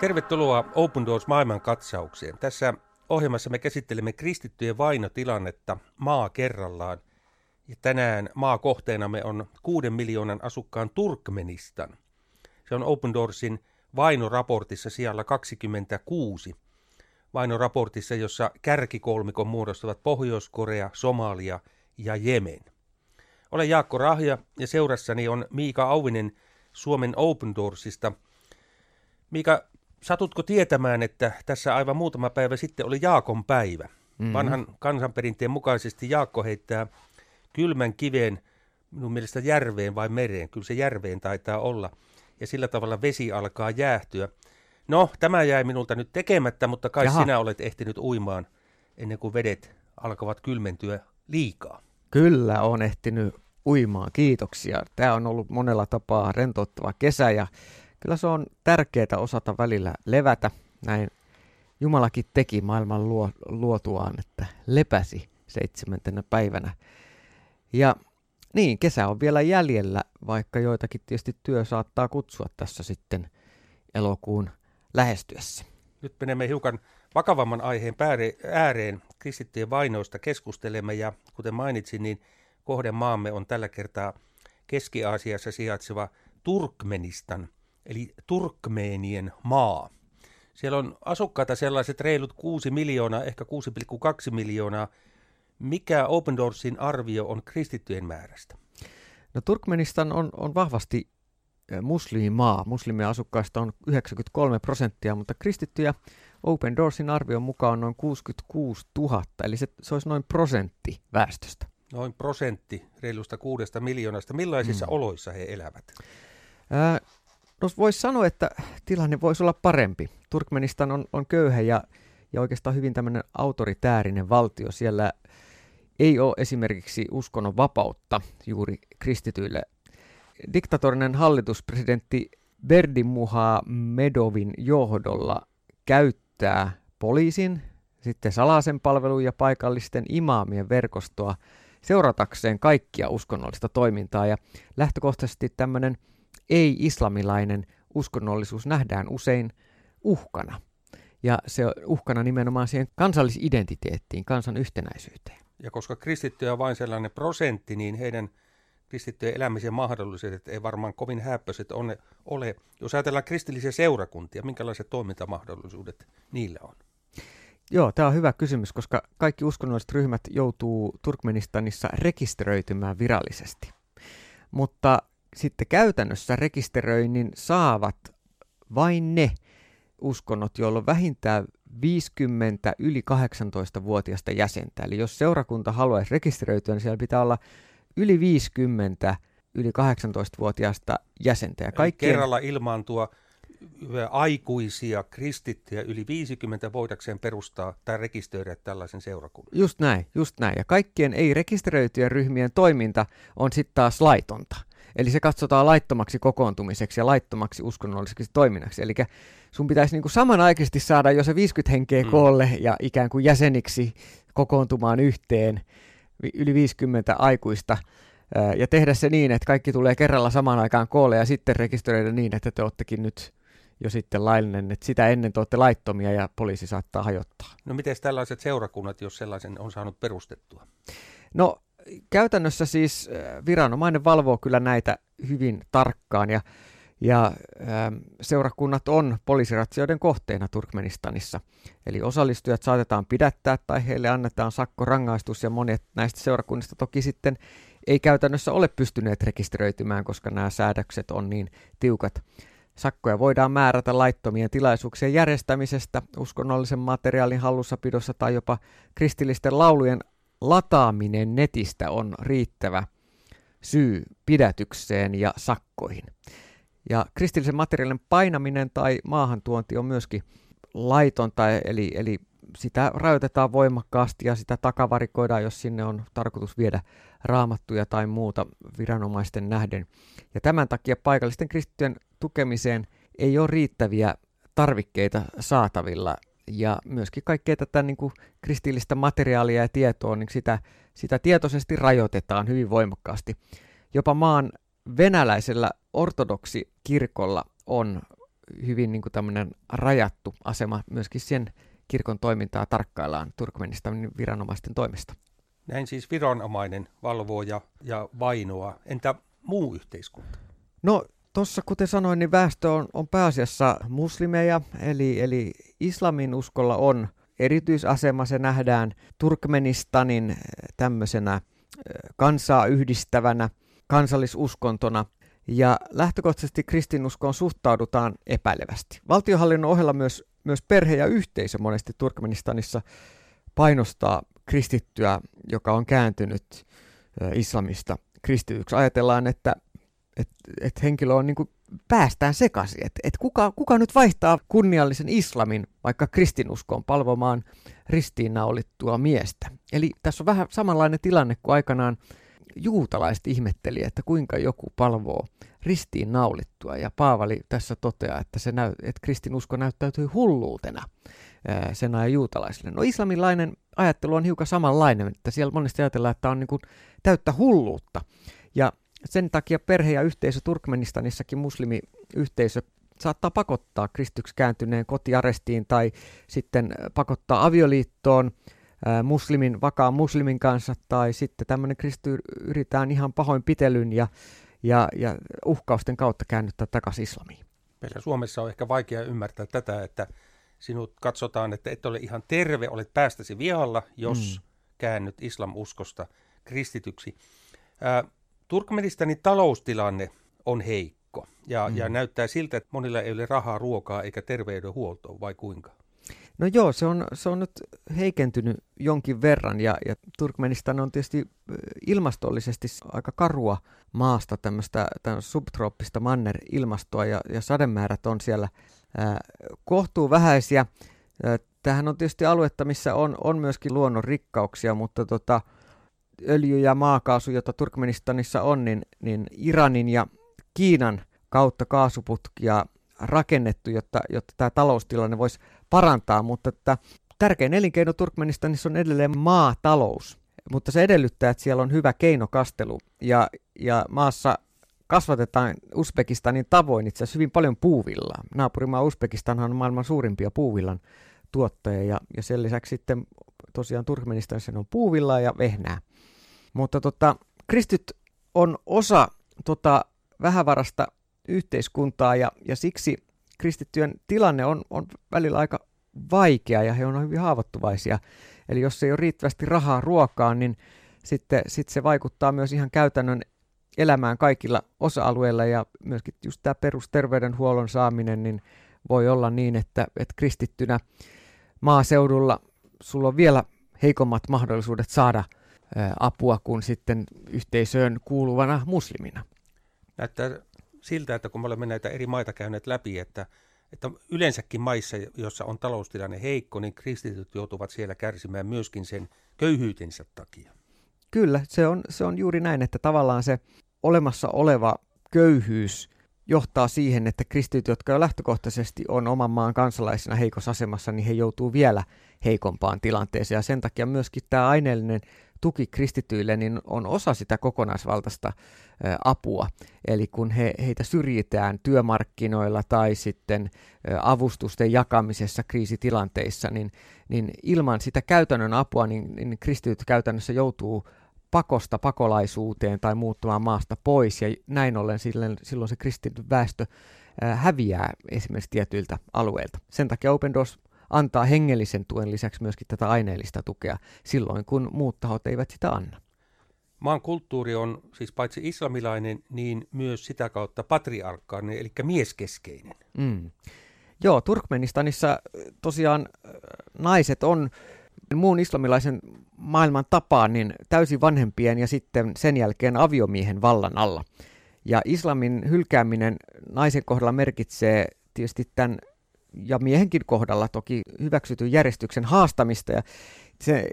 Tervetuloa Open Doors maailman katsaukseen. Tässä ohjelmassa me käsittelemme kristittyjen vainotilannetta maa kerrallaan. Ja tänään maakohteenamme on kuuden miljoonan asukkaan Turkmenistan. Se on Open Doorsin vainoraportissa siellä 26. Vainoraportissa, jossa kärkikolmikon muodostavat Pohjois-Korea, Somalia ja Jemen. Olen Jaakko Rahja ja seurassani on Miika Auvinen Suomen Open Doorsista. Miika, satutko tietämään, että tässä aivan muutama päivä sitten oli Jaakon päivä? Mm-hmm. Vanhan kansanperinteen mukaisesti Jaakko heittää kylmän kiveen minun mielestä järveen vai mereen. Kyllä se järveen taitaa olla. Ja sillä tavalla vesi alkaa jäähtyä. No, tämä jäi minulta nyt tekemättä, mutta kai Jaha. sinä olet ehtinyt uimaan ennen kuin vedet alkavat kylmentyä liikaa. Kyllä, on ehtinyt uimaan. Kiitoksia. Tämä on ollut monella tapaa rentouttava kesä ja kyllä se on tärkeää osata välillä levätä. Näin Jumalakin teki maailman luo, luotuaan, että lepäsi seitsemäntenä päivänä. Ja niin, kesä on vielä jäljellä, vaikka joitakin tietysti työ saattaa kutsua tässä sitten elokuun lähestyessä. Nyt menemme hiukan vakavamman aiheen ääreen kristittyjen vainoista keskustelemme ja kuten mainitsin, niin kohdemaamme on tällä kertaa Keski-Aasiassa sijaitseva Turkmenistan, eli Turkmeenien maa. Siellä on asukkaita sellaiset reilut 6 miljoonaa, ehkä 6,2 miljoonaa. Mikä Open Doorsin arvio on kristittyjen määrästä? No Turkmenistan on, on vahvasti muslimimaa. Muslimien asukkaista on 93 prosenttia, mutta kristittyjä Open Doorsin arvion mukaan on noin 66 000, eli se, se olisi noin prosentti väestöstä. Noin prosentti reilusta kuudesta miljoonasta. Millaisissa mm. oloissa he elävät? Ää, no voisi sanoa, että tilanne voisi olla parempi. Turkmenistan on, on köyhä ja, ja oikeastaan hyvin tämmöinen autoritäärinen valtio. Siellä ei ole esimerkiksi uskonnon vapautta juuri kristityille. Diktatorinen hallituspresidentti Berdimuha Medovin johdolla käyttää poliisin, sitten salaisen palvelun ja paikallisten imaamien verkostoa seuratakseen kaikkia uskonnollista toimintaa. Ja lähtökohtaisesti tämmöinen ei-islamilainen uskonnollisuus nähdään usein uhkana. Ja se on uhkana nimenomaan siihen kansallisidentiteettiin, kansan yhtenäisyyteen. Ja koska kristittyjä on vain sellainen prosentti, niin heidän kristittyjen elämisen mahdollisuudet ei varmaan kovin häppöiset ole. Jos ajatellaan kristillisiä seurakuntia, minkälaiset toimintamahdollisuudet niillä on? Joo, tämä on hyvä kysymys, koska kaikki uskonnolliset ryhmät joutuu Turkmenistanissa rekisteröitymään virallisesti. Mutta sitten käytännössä rekisteröinnin saavat vain ne uskonnot, joilla on vähintään 50 yli 18-vuotiaista jäsentä. Eli jos seurakunta haluaisi rekisteröityä, niin siellä pitää olla yli 50 yli 18-vuotiaista jäsentä. Ja kaikkien... Kerralla ilmaantua aikuisia kristittyjä yli 50 voidakseen perustaa tai rekisteröidä tällaisen seurakunnan. Just näin, just näin. Ja kaikkien ei-rekisteröityjen ryhmien toiminta on sitten taas laitonta. Eli se katsotaan laittomaksi kokoontumiseksi ja laittomaksi uskonnolliseksi toiminnaksi. Eli sun pitäisi niinku samanaikaisesti saada jo se 50 henkeä mm. koolle ja ikään kuin jäseniksi kokoontumaan yhteen yli 50 aikuista ja tehdä se niin, että kaikki tulee kerralla samaan aikaan koolle ja sitten rekisteröidä niin, että te oottekin nyt jo sitten laillinen, että sitä ennen te olette laittomia ja poliisi saattaa hajottaa. No miten tällaiset seurakunnat, jos sellaisen on saanut perustettua? No käytännössä siis viranomainen valvoo kyllä näitä hyvin tarkkaan ja, ja äh, seurakunnat on poliisiratsioiden kohteena Turkmenistanissa. Eli osallistujat saatetaan pidättää tai heille annetaan sakkorangaistus ja monet näistä seurakunnista toki sitten ei käytännössä ole pystyneet rekisteröitymään, koska nämä säädökset on niin tiukat. Sakkoja voidaan määrätä laittomien tilaisuuksien järjestämisestä, uskonnollisen materiaalin hallussapidossa tai jopa kristillisten laulujen lataaminen netistä on riittävä syy pidätykseen ja sakkoihin. Ja kristillisen materiaalin painaminen tai maahantuonti on myöskin laitonta, eli, eli sitä rajoitetaan voimakkaasti ja sitä takavarikoidaan, jos sinne on tarkoitus viedä raamattuja tai muuta viranomaisten nähden. Ja tämän takia paikallisten kristittyjen tukemiseen ei ole riittäviä tarvikkeita saatavilla. Ja myöskin kaikkea tätä niin kuin kristillistä materiaalia ja tietoa, niin sitä, sitä tietoisesti rajoitetaan hyvin voimakkaasti. Jopa maan venäläisellä ortodoksikirkolla on hyvin niin kuin tämmöinen rajattu asema myöskin sen kirkon toimintaa tarkkaillaan Turkmenistanin viranomaisten toimesta. Näin siis viranomainen valvoo ja, ja vainoa. Entä muu yhteiskunta? No tuossa kuten sanoin, niin väestö on, on pääasiassa muslimeja, eli, eli islamin uskolla on erityisasema. Se nähdään Turkmenistanin tämmöisenä kansaa yhdistävänä kansallisuskontona – ja lähtökohtaisesti kristinuskoon suhtaudutaan epäilevästi. Valtiohallinnon ohella myös, myös perhe ja yhteisö monesti Turkmenistanissa painostaa kristittyä, joka on kääntynyt islamista kristityksi. Ajatellaan, että, että, että henkilö on niin kuin päästään sekaisin, että, että kuka, kuka nyt vaihtaa kunniallisen islamin vaikka kristinuskoon palvomaan ristiinnaulittua miestä. Eli tässä on vähän samanlainen tilanne kuin aikanaan juutalaiset ihmetteli, että kuinka joku palvoo ristiin naulittua. Ja Paavali tässä toteaa, että, se näy, että kristinusko näyttäytyy hulluutena sen ajan juutalaisille. No islamilainen ajattelu on hiukan samanlainen, että siellä monesti ajatellaan, että on niin täyttä hulluutta. Ja sen takia perhe ja yhteisö Turkmenistanissakin muslimiyhteisö saattaa pakottaa kristyksi kääntyneen kotiarestiin tai sitten pakottaa avioliittoon muslimin, vakaan muslimin kanssa, tai sitten tämmöinen kristity yritetään ihan pahoinpitelyn ja, ja, ja uhkausten kautta käännyttää takaisin islamiin. Meillä Suomessa on ehkä vaikea ymmärtää tätä, että sinut katsotaan, että et ole ihan terve, olet päästäsi vihalla, jos mm. käännyt islam-uskosta kristityksi. Ää, Turkmenistanin taloustilanne on heikko ja, mm. ja näyttää siltä, että monilla ei ole rahaa, ruokaa eikä terveydenhuoltoa, vai kuinka? No joo, se on, se on nyt heikentynyt jonkin verran ja, ja Turkmenistan on tietysti ilmastollisesti aika karua maasta, tämmöistä subtrooppista manner-ilmastoa ja, ja sademäärät on siellä ää, kohtuu vähäisiä. Tähän on tietysti aluetta, missä on, on myöskin luonnon rikkauksia, mutta tota, öljy ja maakaasu, jota Turkmenistanissa on, niin, niin Iranin ja Kiinan kautta kaasuputkia rakennettu, jotta, jotta tämä taloustilanne voisi parantaa, mutta että tärkein elinkeino Turkmenistanissa on edelleen maatalous, mutta se edellyttää, että siellä on hyvä keinokastelu ja, ja maassa kasvatetaan Uzbekistanin tavoin itse asiassa hyvin paljon puuvillaa. Naapurimaa Uzbekistanhan on maailman suurimpia puuvillan tuottajia ja, ja sen lisäksi sitten tosiaan Turkmenistanissa on puuvillaa ja vehnää. Mutta tota, kristit on osa tota vähävarasta yhteiskuntaa ja, ja siksi kristittyjen tilanne on, on välillä aika vaikea ja he on hyvin haavoittuvaisia. Eli jos ei ole riittävästi rahaa ruokaan, niin sitten sit se vaikuttaa myös ihan käytännön elämään kaikilla osa-alueilla ja myöskin just tämä perusterveydenhuollon saaminen, niin voi olla niin, että, että kristittynä maaseudulla sulla on vielä heikommat mahdollisuudet saada apua kuin sitten yhteisöön kuuluvana muslimina. Näyttää siltä, että kun me olemme näitä eri maita käyneet läpi, että, että yleensäkin maissa, jossa on taloustilanne heikko, niin kristityt joutuvat siellä kärsimään myöskin sen köyhyytensä takia. Kyllä, se on, se on juuri näin, että tavallaan se olemassa oleva köyhyys johtaa siihen, että kristityt, jotka jo lähtökohtaisesti on oman maan kansalaisina heikossa asemassa, niin he joutuu vielä heikompaan tilanteeseen. Ja sen takia myöskin tämä aineellinen tuki kristityille niin on osa sitä kokonaisvaltaista apua. Eli kun he, heitä syrjitään työmarkkinoilla tai sitten avustusten jakamisessa kriisitilanteissa, niin, niin ilman sitä käytännön apua niin, niin kristityt käytännössä joutuu pakosta pakolaisuuteen tai muuttumaan maasta pois, ja näin ollen silloin, silloin se kristitty väestö häviää esimerkiksi tietyiltä alueilta. Sen takia Open Doors antaa hengellisen tuen lisäksi myöskin tätä aineellista tukea silloin, kun muut tahot eivät sitä anna. Maan kulttuuri on siis paitsi islamilainen, niin myös sitä kautta patriarkkainen, eli mieskeskeinen. Mm. Joo, Turkmenistanissa tosiaan naiset on muun islamilaisen maailman tapaan niin täysin vanhempien ja sitten sen jälkeen aviomiehen vallan alla. Ja islamin hylkääminen naisen kohdalla merkitsee tietysti tämän ja miehenkin kohdalla toki hyväksytyn järjestyksen haastamista. Ja se,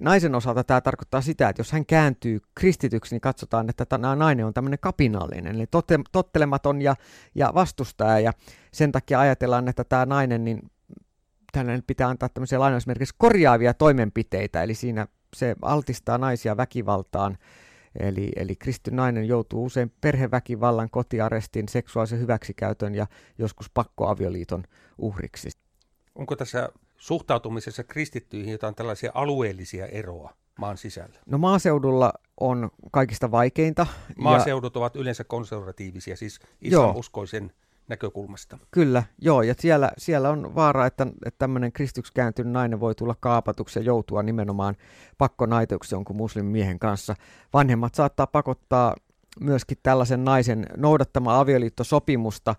naisen osalta tämä tarkoittaa sitä, että jos hän kääntyy kristityksi, niin katsotaan, että tämä nainen on tämmöinen kapinallinen, eli totte, tottelematon ja, ja vastustaja. Ja sen takia ajatellaan, että tämä nainen, niin hänen pitää antaa tämmöisiä lainausmerkissä korjaavia toimenpiteitä, eli siinä se altistaa naisia väkivaltaan Eli, eli kristitty nainen joutuu usein perheväkivallan, kotiarestin, seksuaalisen hyväksikäytön ja joskus pakkoavioliiton uhriksi. Onko tässä suhtautumisessa kristittyihin jotain tällaisia alueellisia eroa maan sisällä? No maaseudulla on kaikista vaikeinta. Maaseudut ja... ovat yleensä konservatiivisia, siis islamuskoisen näkökulmasta. Kyllä, joo, ja siellä, siellä on vaara, että, että tämmöinen kristyksi kääntynyt nainen voi tulla kaapatuksi ja joutua nimenomaan pakkonaiteuksi jonkun muslimimiehen kanssa. Vanhemmat saattaa pakottaa myöskin tällaisen naisen noudattamaan avioliittosopimusta,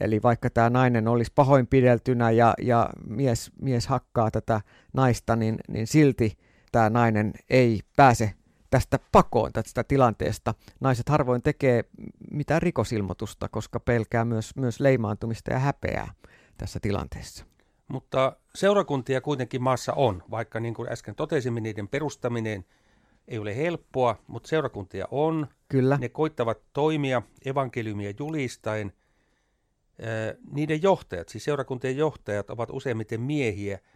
eli vaikka tämä nainen olisi pahoinpideltynä ja, ja mies, mies hakkaa tätä naista, niin, niin silti tämä nainen ei pääse tästä pakoon tästä tilanteesta. Naiset harvoin tekee mitään rikosilmoitusta, koska pelkää myös, myös leimaantumista ja häpeää tässä tilanteessa. Mutta seurakuntia kuitenkin maassa on, vaikka niin kuin äsken totesimme, niiden perustaminen ei ole helppoa, mutta seurakuntia on. Kyllä. Ne koittavat toimia evankeliumia julistaen. Niiden johtajat, siis seurakuntien johtajat, ovat useimmiten miehiä –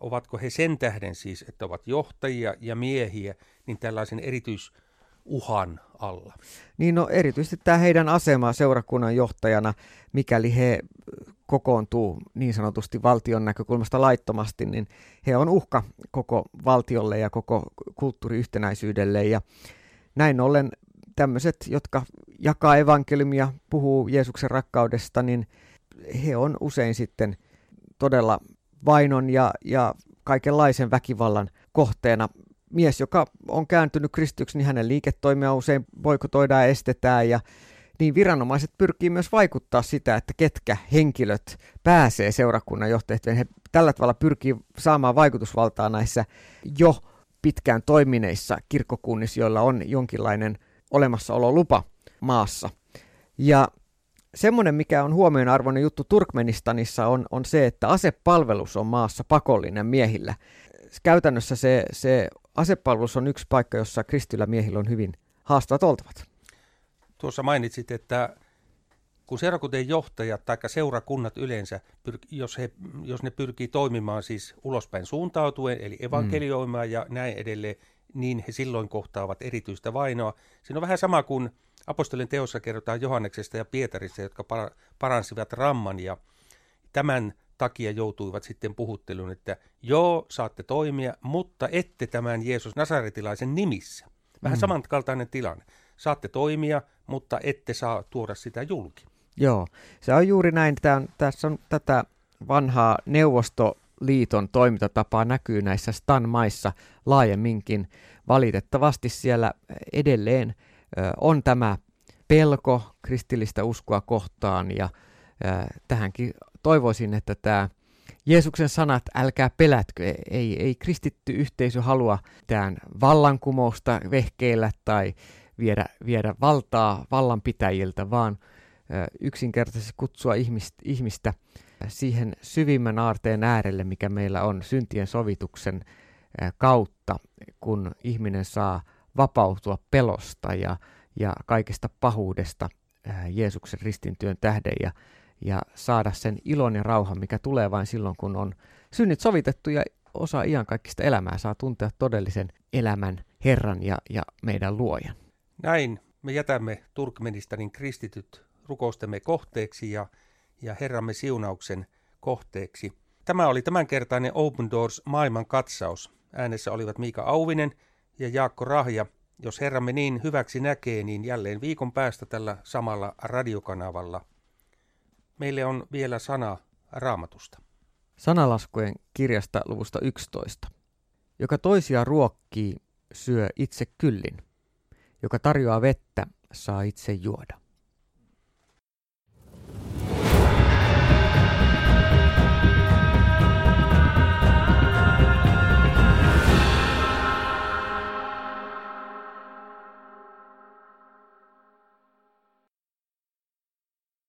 ovatko he sen tähden siis, että ovat johtajia ja miehiä, niin tällaisen erityisuhan alla? Niin no erityisesti tämä heidän asema seurakunnan johtajana, mikäli he kokoontuu niin sanotusti valtion näkökulmasta laittomasti, niin he on uhka koko valtiolle ja koko kulttuuriyhtenäisyydelle ja näin ollen tämmöiset, jotka jakaa evankeliumia, puhuu Jeesuksen rakkaudesta, niin he on usein sitten todella vainon ja, ja kaikenlaisen väkivallan kohteena. Mies, joka on kääntynyt kristyksi, niin hänen liiketoimia usein boikotoidaan ja estetään ja niin viranomaiset pyrkii myös vaikuttaa sitä, että ketkä henkilöt pääsee seurakunnan johtajien. He tällä tavalla pyrkii saamaan vaikutusvaltaa näissä jo pitkään toimineissa kirkkokunnissa, joilla on jonkinlainen olemassaololupa maassa. Ja semmoinen, mikä on huomionarvoinen juttu Turkmenistanissa, on, on se, että asepalvelus on maassa pakollinen miehillä. Käytännössä se, se asepalvelus on yksi paikka, jossa kristillä miehillä on hyvin haastavat oltavat. Tuossa mainitsit, että kun seurakuntien johtajat tai seurakunnat yleensä, jos, he, jos ne pyrkii toimimaan siis ulospäin suuntautuen, eli evankelioimaan mm. ja näin edelleen, niin he silloin kohtaavat erityistä vainoa. Siinä on vähän sama kuin Apostolin teossa kerrotaan Johanneksesta ja Pietarista, jotka paransivat ramman ja tämän takia joutuivat sitten puhutteluun, että joo, saatte toimia, mutta ette tämän Jeesus Nasaretilaisen nimissä. Vähän mm. samankaltainen tilanne. Saatte toimia, mutta ette saa tuoda sitä julki. Joo, se on juuri näin. Tämä on, tässä on tätä vanhaa Neuvostoliiton toimintatapaa näkyy näissä Stan-maissa laajemminkin. Valitettavasti siellä edelleen on tämä pelko kristillistä uskoa kohtaan ja tähänkin toivoisin, että tämä Jeesuksen sanat, älkää pelätkö, ei, ei kristitty yhteisö halua tämän vallankumousta vehkeillä tai viedä, viedä valtaa vallanpitäjiltä, vaan yksinkertaisesti kutsua ihmistä, ihmistä siihen syvimmän aarteen äärelle, mikä meillä on syntien sovituksen kautta, kun ihminen saa vapautua pelosta ja, ja kaikesta pahuudesta Jeesuksen ristintyön tähden ja, ja saada sen ilon ja rauhan, mikä tulee vain silloin, kun on synnit sovitettu ja osa iankaikkista elämää saa tuntea todellisen elämän Herran ja, ja meidän luojan. Näin me jätämme Turkmenistanin kristityt rukoustemme kohteeksi ja, ja Herramme siunauksen kohteeksi. Tämä oli tämänkertainen Open Doors maailman katsaus. Äänessä olivat Miika Auvinen ja Jaakko Rahja. Jos Herramme niin hyväksi näkee, niin jälleen viikon päästä tällä samalla radiokanavalla. Meille on vielä sana raamatusta. Sanalaskujen kirjasta luvusta 11. Joka toisia ruokkii, syö itse kyllin. Joka tarjoaa vettä, saa itse juoda.